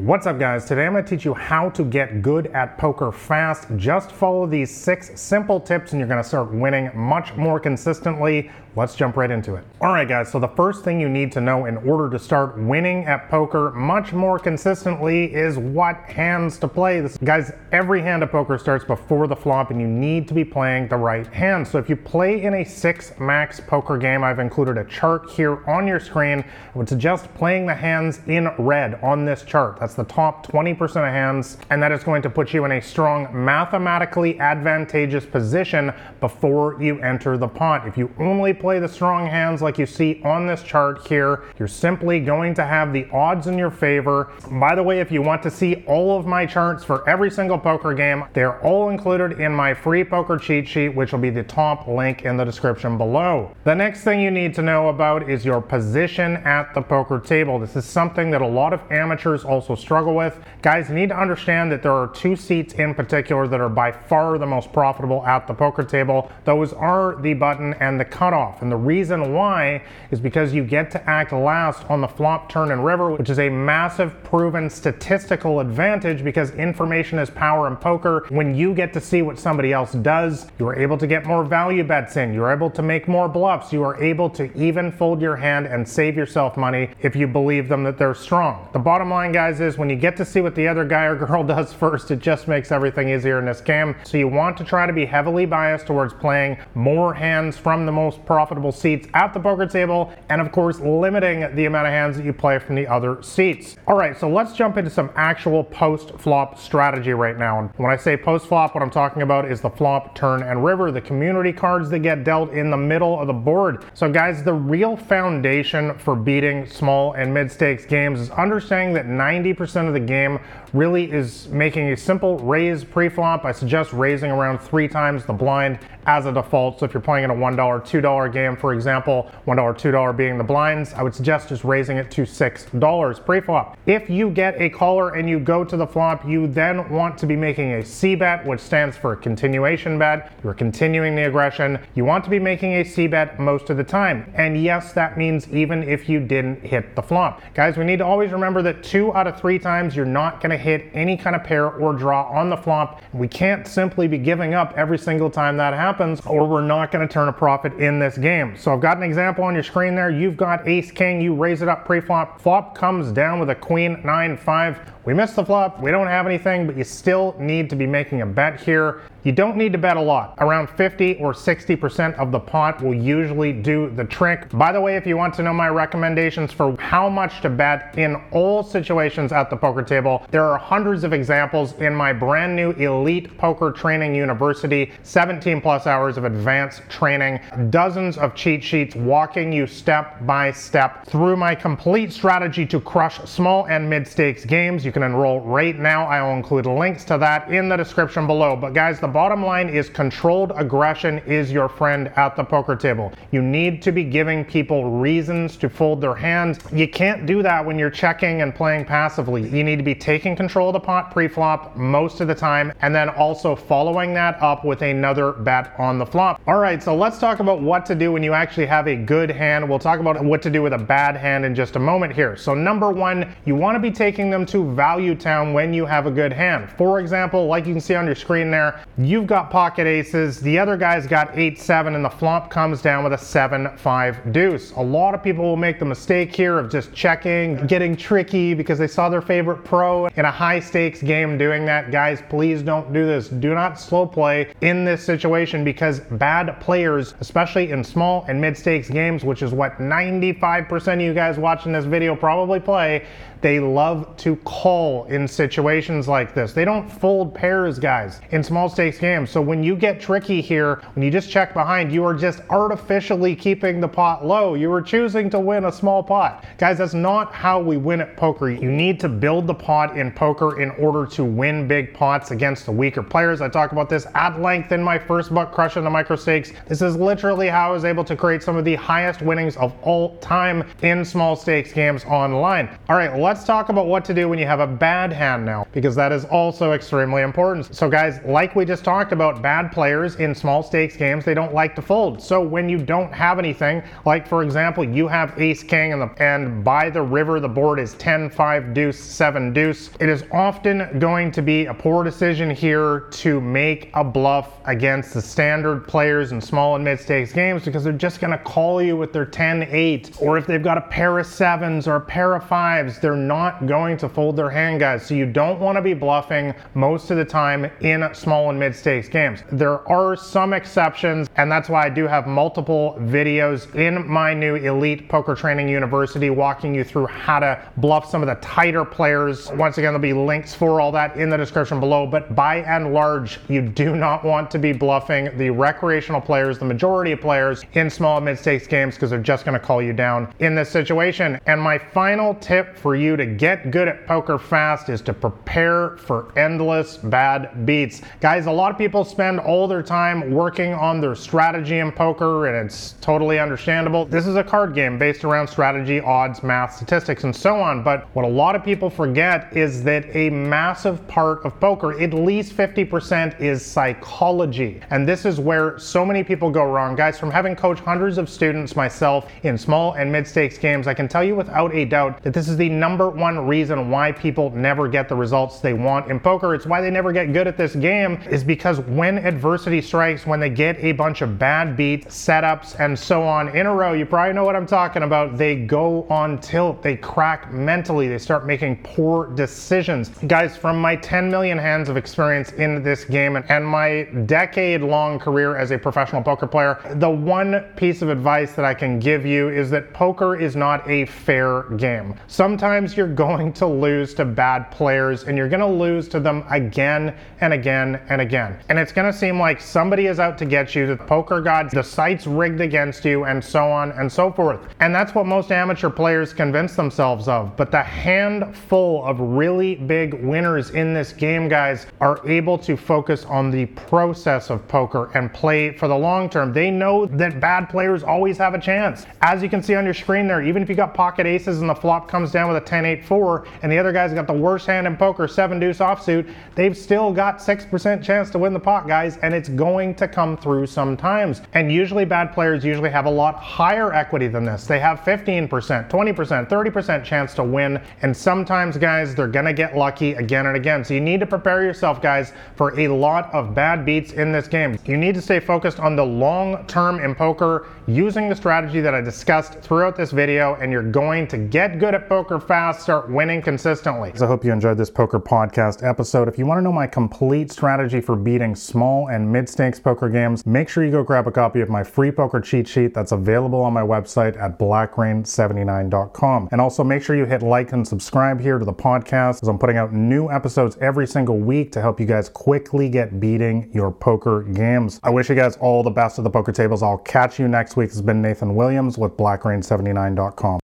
What's up guys? Today I'm going to teach you how to get good at poker fast. Just follow these six simple tips and you're going to start winning much more consistently. Let's jump right into it. All right guys, so the first thing you need to know in order to start winning at poker much more consistently is what hands to play. This, guys, every hand of poker starts before the flop and you need to be playing the right hand. So if you play in a six max poker game, I've included a chart here on your screen. I would suggest playing the hands in red on this chart. That's that's the top 20% of hands, and that is going to put you in a strong, mathematically advantageous position before you enter the pot. If you only play the strong hands like you see on this chart here, you're simply going to have the odds in your favor. By the way, if you want to see all of my charts for every single poker game, they're all included in my free poker cheat sheet, which will be the top link in the description below. The next thing you need to know about is your position at the poker table. This is something that a lot of amateurs also struggle with. Guys, you need to understand that there are two seats in particular that are by far the most profitable at the poker table. Those are the button and the cutoff. And the reason why is because you get to act last on the flop, turn, and river, which is a massive proven statistical advantage because information is power in poker. When you get to see what somebody else does, you are able to get more value bets in. You're able to make more bluffs. You are able to even fold your hand and save yourself money if you believe them that they're strong. The bottom line, guys, is is when you get to see what the other guy or girl does first, it just makes everything easier in this game. So you want to try to be heavily biased towards playing more hands from the most profitable seats at the poker table, and of course, limiting the amount of hands that you play from the other seats. All right, so let's jump into some actual post-flop strategy right now. And when I say post-flop, what I'm talking about is the flop, turn, and river, the community cards that get dealt in the middle of the board. So guys, the real foundation for beating small and mid-stakes games is understanding that 90 percent of the game really is making a simple raise pre-flop. I suggest raising around three times the blind as a default. So if you're playing in a $1, $2 game, for example, $1, $2 being the blinds, I would suggest just raising it to $6 pre-flop. If you get a caller and you go to the flop, you then want to be making a C bet, which stands for continuation bet. You're continuing the aggression. You want to be making a C bet most of the time. And yes, that means even if you didn't hit the flop. Guys, we need to always remember that two out of three times you're not gonna hit any kind of pair or draw on the flop. We can't simply be giving up every single time that happens or we're not going to turn a profit in this game. So I've got an example on your screen there. You've got ace king, you raise it up pre-flop, flop comes down with a queen nine five. We missed the flop, we don't have anything, but you still need to be making a bet here. You don't need to bet a lot. Around 50 or 60% of the pot will usually do the trick. By the way, if you want to know my recommendations for how much to bet in all situations at the poker table, there are hundreds of examples in my brand new Elite Poker Training University, 17 plus hours of advanced training, dozens of cheat sheets walking you step by step through my complete strategy to crush small and mid stakes games. You can enroll right now. I will include links to that in the description below. But guys, the bottom line is controlled aggression is your friend at the poker table. You need to be giving people reasons to fold their hands. You can't do that when you're checking and playing passively. You need to be taking control of the pot pre-flop most of the time and then also following that up with another bet on the flop. All right, so let's talk about what to do when you actually have a good hand. We'll talk about what to do with a bad hand in just a moment here. So number one, you want to be taking them to value town when you have a good hand. For example, like you can see on your screen there, You've got pocket aces. The other guy's got 8-7 and the flop comes down with a 7-5 deuce. A lot of people will make the mistake here of just checking, getting tricky because they saw their favorite pro in a high stakes game doing that. Guys, please don't do this. Do not slow play in this situation because bad players, especially in small and mid stakes games, which is what 95% of you guys watching this video probably play, they love to call in situations like this. They don't fold pairs, guys, in small stakes games. So when you get tricky here, when you just check behind, you are just artificially keeping the pot low. You are choosing to win a small pot. Guys, that's not how we win at poker. You need to build the pot in poker in order to win big pots against the weaker players. I talk about this at length in my first book, Crushing the Micro Stakes. This is literally how I was able to create some of the highest winnings of all time in small stakes games online. All right, let's talk about what to do when you have a bad hand now, because that is also extremely important. So guys, like we just talked about, bad players in small stakes games, they don't like to fold. So when you don't have anything, like for example, you have ace king and, the, and by the river, the board is 10, 5, deuce, 7, deuce. It is often going to be a poor decision here to make a bluff against the standard players in small and mid stakes games because they're just going to call you with their 10, 8, or if they've got a pair of sevens or a pair of fives, they're not going to fold their hand, guys. So you don't want to be bluffing most of the time in small and mid stakes games. There are some exceptions, and that's why I do have multiple videos in my new Elite Poker Training University walking you through how to bluff some of the tighter players. Once again, there'll be links for all that in the description below, but by and large, you do not want to be bluffing the recreational players, the majority of players in small and mid stakes games because they're just going to call you down in this situation. And my final tip for you to get good at poker fast is to prepare for endless bad beats. Guys, a lot of people spend all their time working on their strategy in poker, and it's totally understandable. This is a card game based around strategy, odds, math, statistics, and so on. But what a lot of people forget is that a massive part of poker, at least 50%, is psychology. And this is where so many people go wrong. Guys, from having coached hundreds of students myself in small and mid stakes games, I can tell you without a doubt that this is the number one reason why people never get the results they want in poker. It's why they never get good at this game, is because when adversity strikes, when they get a bunch of bad beats, setups, and so on in a row, you probably know what I'm talking about. They go on tilt, they crack mentally, they start making poor decisions. Guys, from my 10 million hands of experience in this game and my decade long career as a professional poker player, the one piece of advice that I can give you is that poker is not a fair game. Sometimes you're going to lose to bad players and you're going to lose to them again and again and again. And it's going to seem like somebody is out to get you, the poker gods, the site's rigged against you, and so on and so forth. And that's what most amateur players convince themselves of. But the handful of really big winners in this game, guys, are able to focus on the process of poker and play for the long term. They know that bad players always have a chance. As you can see on your screen there, even if you got pocket aces and the flop comes down with a 10 8 4, and the other guy's got the worst hand in poker, 7 deuce offsuit, they've still got 6% chance to win the pot, guys, and it's going to come through sometimes. And usually, bad players usually have a lot higher equity than this. They have 15%, 20%, 30% chance to win, and sometimes, guys, they're gonna get lucky again and again. So you need to prepare yourself, guys, for a lot of bad beats in this game. You need to stay focused on the long term in poker using the strategy that I discussed throughout this video, and you're going to get good at poker fast, start winning consistently. So I hope you enjoyed this poker podcast episode. If you want to know my complete strategy for beating small and mid stakes poker games, make sure you go grab a copy of my free poker cheat sheet that's available on my website at blackrain79.com. And also make sure you hit like and subscribe here to the podcast as I'm putting out new episodes every single week to help you guys quickly get beating your poker games. I wish you guys all the best at the poker tables. I'll catch you next week. This has been Nathan Williams with blackrain79.com.